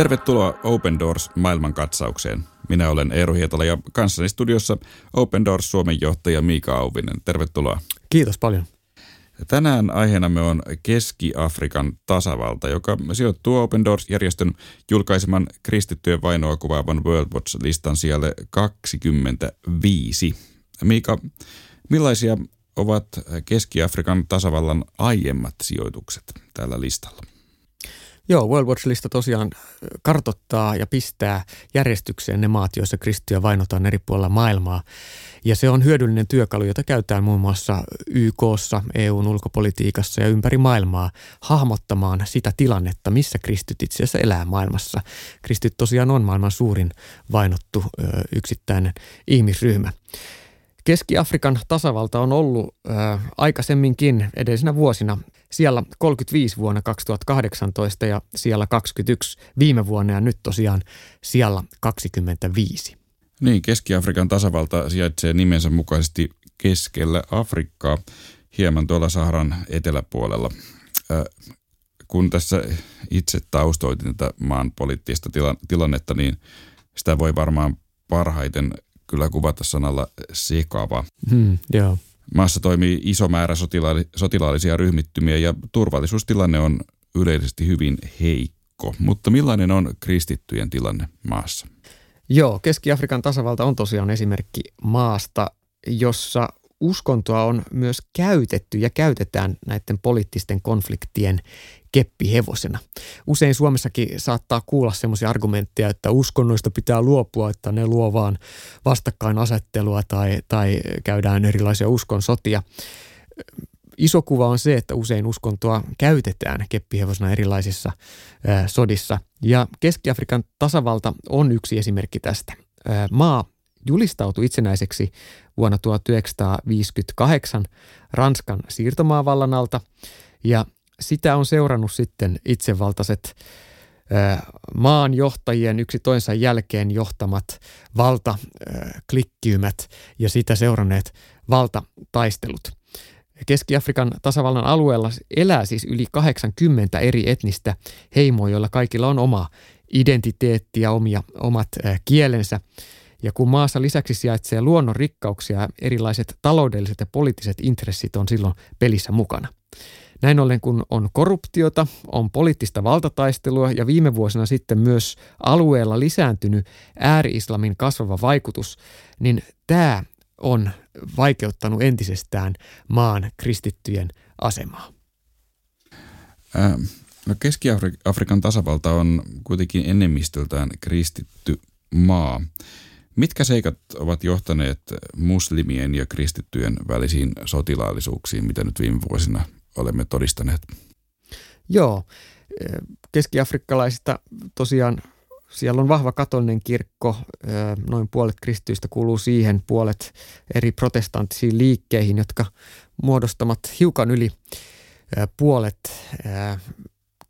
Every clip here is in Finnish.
Tervetuloa Open Doors maailmankatsaukseen. Minä olen Eero Hietala ja kanssani studiossa Open Doors Suomen johtaja Miika Auvinen. Tervetuloa. Kiitos paljon. Tänään aiheenamme on Keski-Afrikan tasavalta, joka sijoittuu Open Doors-järjestön julkaiseman kristittyjen vainoa kuvaavan World Watch-listan sijalle 25. Miika, millaisia ovat Keski-Afrikan tasavallan aiemmat sijoitukset tällä listalla? Joo, World Watch-lista tosiaan kartottaa ja pistää järjestykseen ne maat, joissa kristittyjä vainotaan eri puolilla maailmaa. Ja se on hyödyllinen työkalu, jota käytetään muun muassa YKssa, EUn ulkopolitiikassa ja ympäri maailmaa hahmottamaan sitä tilannetta, missä kristyt itse asiassa elää maailmassa. Kristyt tosiaan on maailman suurin vainottu ö, yksittäinen ihmisryhmä. Keski-Afrikan tasavalta on ollut ö, aikaisemminkin edellisinä vuosina siellä 35 vuonna 2018 ja siellä 21 viime vuonna ja nyt tosiaan siellä 25. Niin, Keski-Afrikan tasavalta sijaitsee nimensä mukaisesti keskellä Afrikkaa, hieman tuolla Saharan eteläpuolella. Äh, kun tässä itse taustoitin tätä maan poliittista tila- tilannetta, niin sitä voi varmaan parhaiten kyllä kuvata sanalla sekava. Hmm, joo. Maassa toimii iso määrä sotilaallisia ryhmittymiä ja turvallisuustilanne on yleisesti hyvin heikko. Mutta millainen on kristittyjen tilanne maassa? Joo, Keski-Afrikan tasavalta on tosiaan esimerkki maasta, jossa uskontoa on myös käytetty ja käytetään näiden poliittisten konfliktien keppihevosena. Usein Suomessakin saattaa kuulla sellaisia argumentteja, että uskonnoista pitää luopua, että ne luo vaan vastakkainasettelua tai, tai käydään erilaisia uskonsotia. Iso kuva on se, että usein uskontoa käytetään keppihevosena erilaisissa sodissa. Ja Keski-Afrikan tasavalta on yksi esimerkki tästä. Maa julistautui itsenäiseksi vuonna 1958 Ranskan siirtomaavallan alta ja sitä on seurannut sitten itsevaltaiset maanjohtajien yksi toisensa jälkeen johtamat valtaklikkiymät ja sitä seuranneet valtataistelut. Keski-Afrikan tasavallan alueella elää siis yli 80 eri etnistä heimoa, joilla kaikilla on oma identiteetti ja omia, omat kielensä. Ja kun maassa lisäksi sijaitsee luonnon rikkauksia, erilaiset taloudelliset ja poliittiset intressit on silloin pelissä mukana. Näin ollen, kun on korruptiota, on poliittista valtataistelua ja viime vuosina sitten myös alueella lisääntynyt ääri-islamin kasvava vaikutus, niin tämä on vaikeuttanut entisestään maan kristittyjen asemaa. Ähm, no Keski-Afrikan tasavalta on kuitenkin enemmistöltään kristitty maa. Mitkä seikat ovat johtaneet muslimien ja kristittyjen välisiin sotilaallisuuksiin, mitä nyt viime vuosina olemme todistaneet? Joo, keskiafrikkalaisista tosiaan siellä on vahva katolinen kirkko, noin puolet kristityistä kuuluu siihen, puolet eri protestanttisiin liikkeihin, jotka muodostamat hiukan yli puolet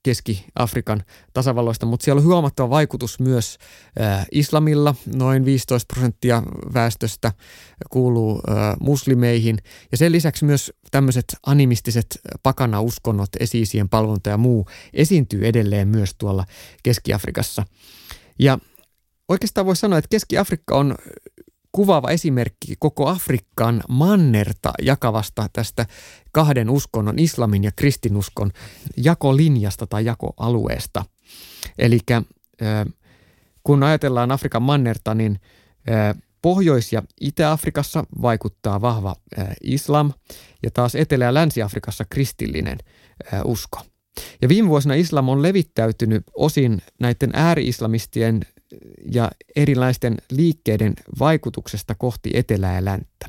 Keski-Afrikan tasavalloista, mutta siellä on huomattava vaikutus myös islamilla. Noin 15 prosenttia väestöstä kuuluu muslimeihin ja sen lisäksi myös tämmöiset animistiset pakana-uskonnot, esiisien palvonta ja muu esiintyy edelleen myös tuolla Keski-Afrikassa. Ja oikeastaan voisi sanoa, että Keski-Afrikka on kuvaava esimerkki koko Afrikan mannerta jakavasta tästä kahden uskonnon, islamin ja kristinuskon jakolinjasta tai jakoalueesta. Eli kun ajatellaan Afrikan mannerta, niin Pohjois- ja Itä-Afrikassa vaikuttaa vahva islam ja taas Etelä- ja Länsi-Afrikassa kristillinen usko. Ja viime vuosina islam on levittäytynyt osin näiden ääri-islamistien ja erilaisten liikkeiden vaikutuksesta kohti etelää ja länttä.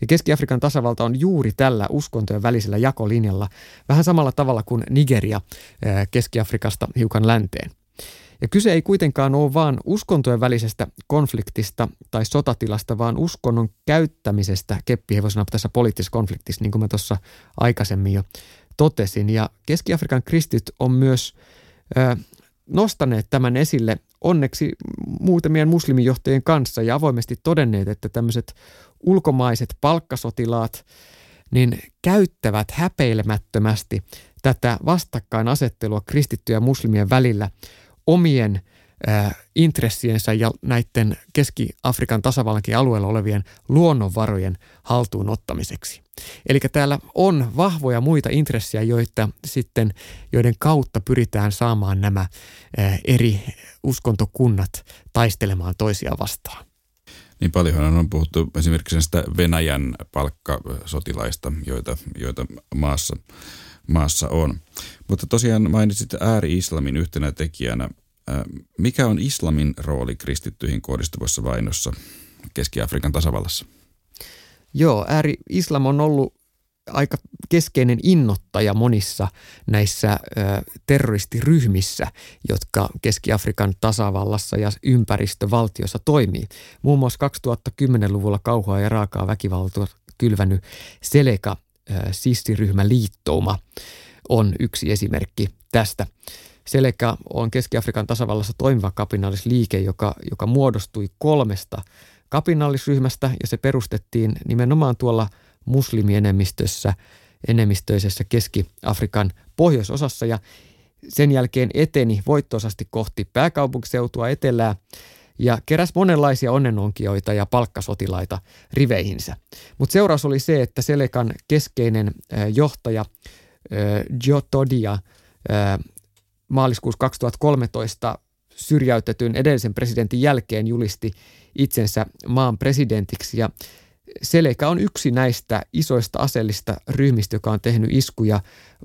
Ja Keski-Afrikan tasavalta on juuri tällä uskontojen välisellä jakolinjalla, vähän samalla tavalla kuin Nigeria Keski-Afrikasta hiukan länteen. Ja kyse ei kuitenkaan ole vain uskontojen välisestä konfliktista tai sotatilasta, vaan uskonnon käyttämisestä keppihevosena tässä poliittisessa konfliktissa, niin kuin mä tuossa aikaisemmin jo totesin. Ja Keski-Afrikan kristit on myös nostaneet tämän esille onneksi muutamien muslimijohtajien kanssa ja avoimesti todenneet, että tämmöiset ulkomaiset palkkasotilaat niin käyttävät häpeilemättömästi tätä vastakkainasettelua kristittyjä muslimien välillä omien intressiensä ja näiden Keski-Afrikan tasavallankin alueella olevien luonnonvarojen haltuun ottamiseksi. Eli täällä on vahvoja muita intressejä, joita sitten, joiden kautta pyritään saamaan nämä eri uskontokunnat taistelemaan toisia vastaan. Niin paljonhan on puhuttu esimerkiksi näistä Venäjän palkkasotilaista, joita, joita maassa, maassa on. Mutta tosiaan mainitsit ääri-islamin yhtenä tekijänä. Mikä on islamin rooli kristittyihin kohdistuvassa vainossa Keski-Afrikan tasavallassa? Joo, ääri-islam on ollut aika keskeinen innottaja monissa näissä terroristiryhmissä, jotka Keski-Afrikan tasavallassa ja ympäristövaltiossa toimii. Muun muassa 2010-luvulla kauhua ja raakaa väkivaltaa kylvänyt Seleka sissiryhmä liittouma on yksi esimerkki tästä. Seleka on Keski-Afrikan tasavallassa toimiva kapinallisliike, joka, joka muodostui kolmesta kapinallisryhmästä ja se perustettiin nimenomaan tuolla – muslimienemmistössä, enemmistöisessä Keski-Afrikan pohjoisosassa ja sen jälkeen eteni voittoisasti kohti pääkaupunkiseutua etelää ja keräs monenlaisia onnenonkijoita ja palkkasotilaita riveihinsä. Mutta seuraus oli se, että Selekan keskeinen johtaja Jotodia maaliskuussa 2013 syrjäytetyn edellisen presidentin jälkeen julisti itsensä maan presidentiksi ja Seleka on yksi näistä isoista aseellista ryhmistä, joka on tehnyt iskuja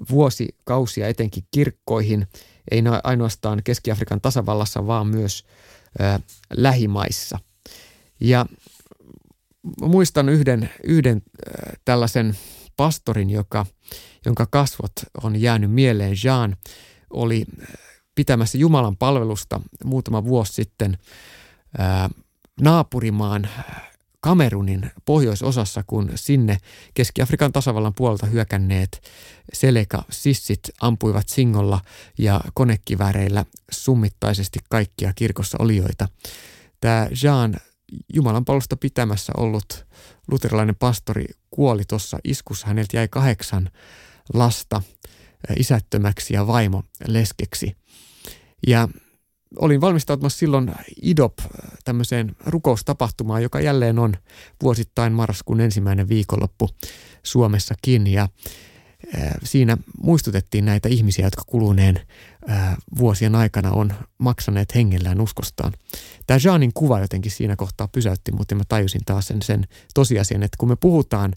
vuosikausia etenkin kirkkoihin, ei ainoastaan Keski-Afrikan tasavallassa, vaan myös ö, lähimaissa. Ja muistan yhden, yhden ö, tällaisen pastorin, joka, jonka kasvot on jäänyt mieleen. Jean oli pitämässä Jumalan palvelusta muutama vuosi sitten ö, naapurimaan Kamerunin pohjoisosassa, kun sinne Keski-Afrikan tasavallan puolelta hyökänneet Seleka-sissit ampuivat singolla ja konekivääreillä summittaisesti kaikkia kirkossa olijoita. Tämä Jean Jumalan palvelusta pitämässä ollut luterilainen pastori kuoli tuossa iskussa. Häneltä jäi kahdeksan lasta isättömäksi ja vaimo leskeksi. Ja olin valmistautumassa silloin IDOP tämmöiseen rukoustapahtumaan, joka jälleen on vuosittain marraskuun ensimmäinen viikonloppu Suomessakin. Ja siinä muistutettiin näitä ihmisiä, jotka kuluneen vuosien aikana on maksaneet hengellään uskostaan. Tämä Jeanin kuva jotenkin siinä kohtaa pysäytti, mutta mä tajusin taas sen, sen tosiasian, että kun me puhutaan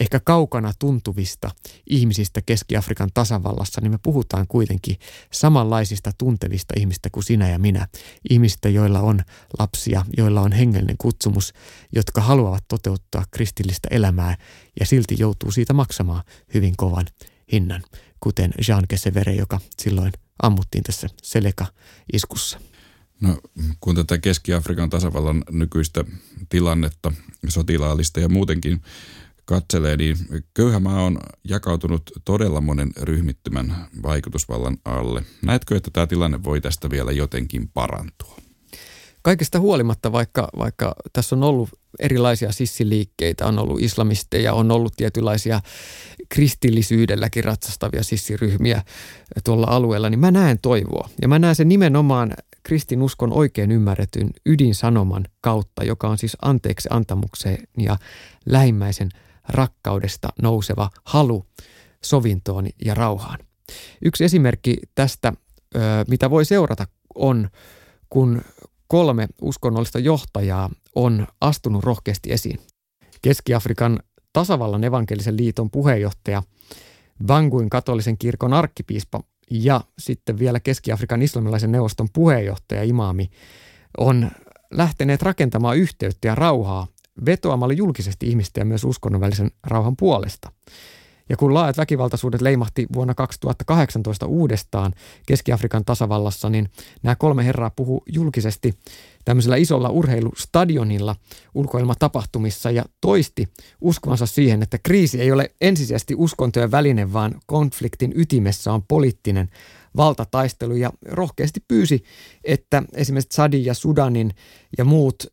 ehkä kaukana tuntuvista ihmisistä Keski-Afrikan tasavallassa, niin me puhutaan kuitenkin samanlaisista tuntevista ihmistä kuin sinä ja minä. Ihmistä, joilla on lapsia, joilla on hengellinen kutsumus, jotka haluavat toteuttaa kristillistä elämää ja silti joutuu siitä maksamaan hyvin kovan hinnan, kuten Jean Kessevere, joka silloin ammuttiin tässä Seleka-iskussa. No, kun tätä Keski-Afrikan tasavallan nykyistä tilannetta, sotilaallista ja muutenkin katselee, niin köyhä maa on jakautunut todella monen ryhmittymän vaikutusvallan alle. Näetkö, että tämä tilanne voi tästä vielä jotenkin parantua? Kaikesta huolimatta, vaikka, vaikka tässä on ollut erilaisia sissiliikkeitä, on ollut islamisteja, on ollut tietynlaisia kristillisyydelläkin ratsastavia sissiryhmiä tuolla alueella, niin mä näen toivoa. Ja mä näen sen nimenomaan kristinuskon oikein ymmärretyn ydinsanoman kautta, joka on siis anteeksi antamukseen ja lähimmäisen rakkaudesta nouseva halu sovintoon ja rauhaan. Yksi esimerkki tästä, mitä voi seurata, on kun kolme uskonnollista johtajaa on astunut rohkeasti esiin. Keski-Afrikan tasavallan evankelisen liiton puheenjohtaja, Banguin katolisen kirkon arkkipiispa ja sitten vielä Keski-Afrikan islamilaisen neuvoston puheenjohtaja imaami on lähteneet rakentamaan yhteyttä ja rauhaa vetoamalla julkisesti ihmisten ja myös uskonnon välisen rauhan puolesta. Ja kun laajat väkivaltaisuudet leimahti vuonna 2018 uudestaan Keski-Afrikan tasavallassa, niin nämä kolme herraa puhu julkisesti tämmöisellä isolla urheilustadionilla ulkoilmatapahtumissa ja toisti uskovansa siihen, että kriisi ei ole ensisijaisesti uskontojen väline, vaan konfliktin ytimessä on poliittinen valtataistelu ja rohkeasti pyysi, että esimerkiksi Tsadin ja Sudanin ja muut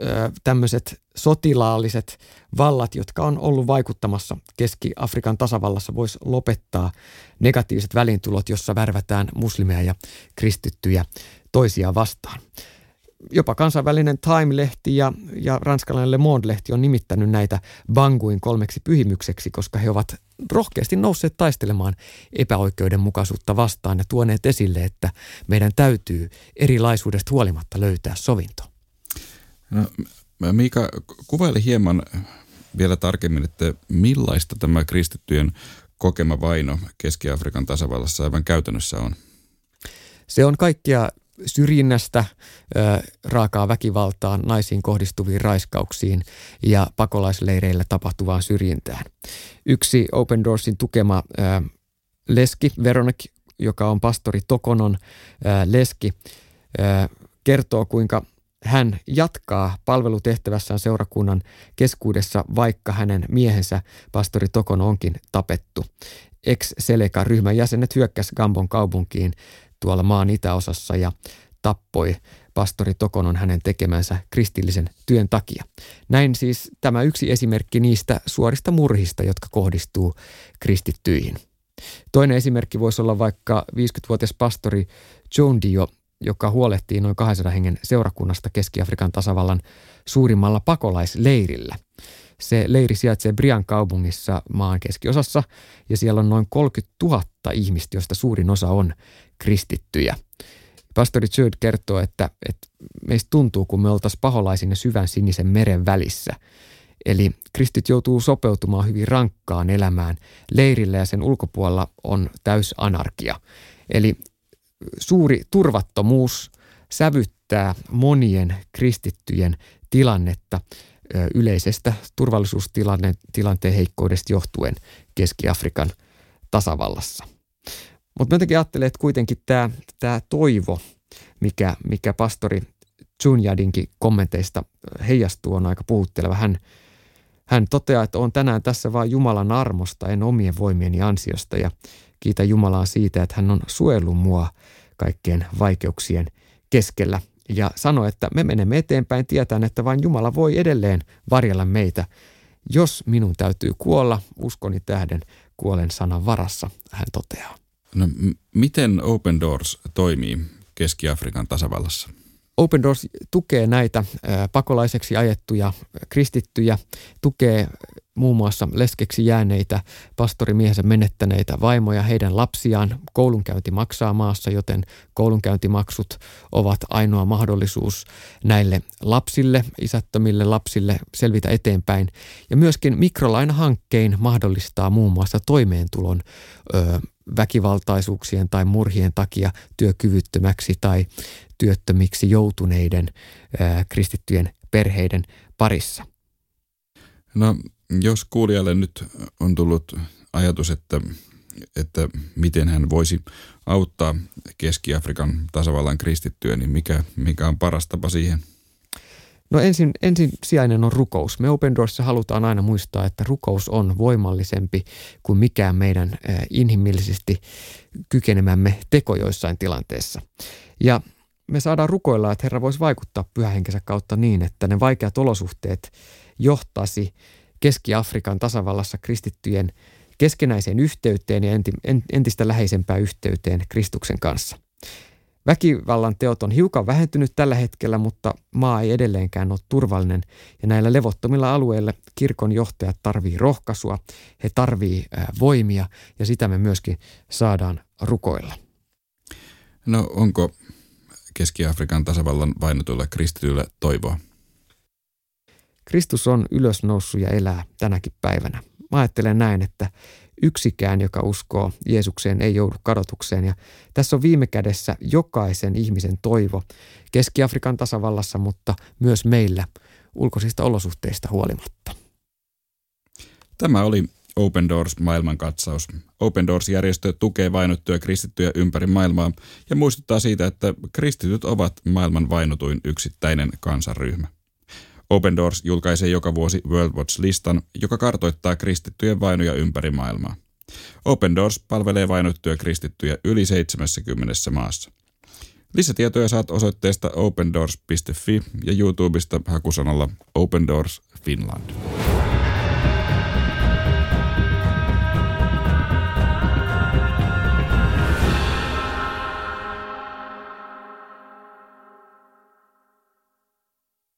tämmöiset sotilaalliset vallat, jotka on ollut vaikuttamassa Keski-Afrikan tasavallassa, voisi lopettaa negatiiviset välintulot, jossa värvätään muslimeja ja kristittyjä toisia vastaan. Jopa kansainvälinen Time-lehti ja, ja ranskalainen Le Monde-lehti on nimittänyt näitä Banguin kolmeksi pyhimykseksi, koska he ovat rohkeasti nousseet taistelemaan epäoikeudenmukaisuutta vastaan ja tuoneet esille, että meidän täytyy erilaisuudesta huolimatta löytää sovinto. No, Miika, kuvaile hieman vielä tarkemmin, että millaista tämä kristittyjen kokema vaino Keski-Afrikan tasavallassa aivan käytännössä on? Se on kaikkia syrjinnästä, raakaa väkivaltaan, naisiin kohdistuviin raiskauksiin ja pakolaisleireillä tapahtuvaan syrjintään. Yksi Open Doorsin tukema leski, Veronik, joka on pastori Tokonon leski, kertoo kuinka hän jatkaa palvelutehtävässään seurakunnan keskuudessa, vaikka hänen miehensä, pastori Tokon, onkin tapettu. Ex-Seleka-ryhmän jäsenet hyökkäs Gambon kaupunkiin tuolla maan itäosassa ja tappoi pastori Tokonon hänen tekemänsä kristillisen työn takia. Näin siis tämä yksi esimerkki niistä suorista murhista, jotka kohdistuu kristittyihin. Toinen esimerkki voisi olla vaikka 50-vuotias pastori John Dio, joka huolehtii noin 200 hengen seurakunnasta Keski-Afrikan tasavallan suurimmalla pakolaisleirillä. Se leiri sijaitsee Brian kaupungissa maan keskiosassa ja siellä on noin 30 000 ihmistä, joista suurin osa on kristittyjä. Pastori Jude kertoo, että, että meistä tuntuu, kun me oltaisiin paholaisen ja syvän sinisen meren välissä. Eli kristit joutuu sopeutumaan hyvin rankkaan elämään leirillä ja sen ulkopuolella on täys anarkia. Eli suuri turvattomuus sävyttää monien kristittyjen tilannetta yleisestä turvallisuustilanteen heikkoudesta johtuen Keski-Afrikan tasavallassa. Mutta jotenkin ajattelen, että kuitenkin tämä, tämä toivo, mikä, mikä pastori Junjadinkin kommenteista heijastuu, on aika puhutteleva. Hän, hän toteaa, että on tänään tässä vain Jumalan armosta, en omien voimieni ansiosta ja kiitä Jumalaa siitä, että hän on suojellut mua kaikkien vaikeuksien keskellä ja sanoi, että me menemme eteenpäin tietäen, että vain Jumala voi edelleen varjella meitä. Jos minun täytyy kuolla, uskoni tähden kuolen sanan varassa, hän toteaa. No, m- miten Open Doors toimii Keski-Afrikan tasavallassa? Open Doors tukee näitä pakolaiseksi ajettuja kristittyjä, tukee muun muassa leskeksi jääneitä, pastorimiehensä menettäneitä vaimoja, heidän lapsiaan. Koulunkäynti maksaa maassa, joten koulunkäyntimaksut ovat ainoa mahdollisuus näille lapsille, isättömille lapsille selvitä eteenpäin. Ja myöskin mikrolainahankkein mahdollistaa muun muassa toimeentulon ö, väkivaltaisuuksien tai murhien takia työkyvyttömäksi tai työttömiksi joutuneiden ö, kristittyjen perheiden parissa. No jos kuulijalle nyt on tullut ajatus, että, että miten hän voisi auttaa Keski-Afrikan tasavallan kristittyä, niin mikä, mikä on paras tapa siihen? No ensin, ensin sijainen on rukous. Me Open Doorsissa halutaan aina muistaa, että rukous on voimallisempi kuin mikään meidän inhimillisesti kykenemämme teko joissain tilanteessa. Ja me saadaan rukoilla, että Herra voisi vaikuttaa pyhähenkensä kautta niin, että ne vaikeat olosuhteet johtaisi Keski-Afrikan tasavallassa kristittyjen keskenäiseen yhteyteen ja entistä läheisempään yhteyteen Kristuksen kanssa. Väkivallan teot on hiukan vähentynyt tällä hetkellä, mutta maa ei edelleenkään ole turvallinen ja näillä levottomilla alueilla kirkon johtajat tarvii rohkaisua, he tarvii voimia ja sitä me myöskin saadaan rukoilla. No onko Keski-Afrikan tasavallan vainotuilla kristityillä toivoa? Kristus on ylösnoussut ja elää tänäkin päivänä. Mä ajattelen näin, että yksikään, joka uskoo Jeesukseen, ei joudu kadotukseen. Ja tässä on viime kädessä jokaisen ihmisen toivo Keski-Afrikan tasavallassa, mutta myös meillä ulkoisista olosuhteista huolimatta. Tämä oli Open Doors maailmankatsaus. Open Doors-järjestö tukee vainottuja kristittyjä ympäri maailmaa ja muistuttaa siitä, että kristityt ovat maailman vainotuin yksittäinen kansanryhmä. Open Doors julkaisee joka vuosi World Watch-listan, joka kartoittaa kristittyjen vainoja ympäri maailmaa. Open Doors palvelee vainottuja kristittyjä yli 70 maassa. Lisätietoja saat osoitteesta opendoors.fi ja YouTubesta hakusanalla Open Doors Finland.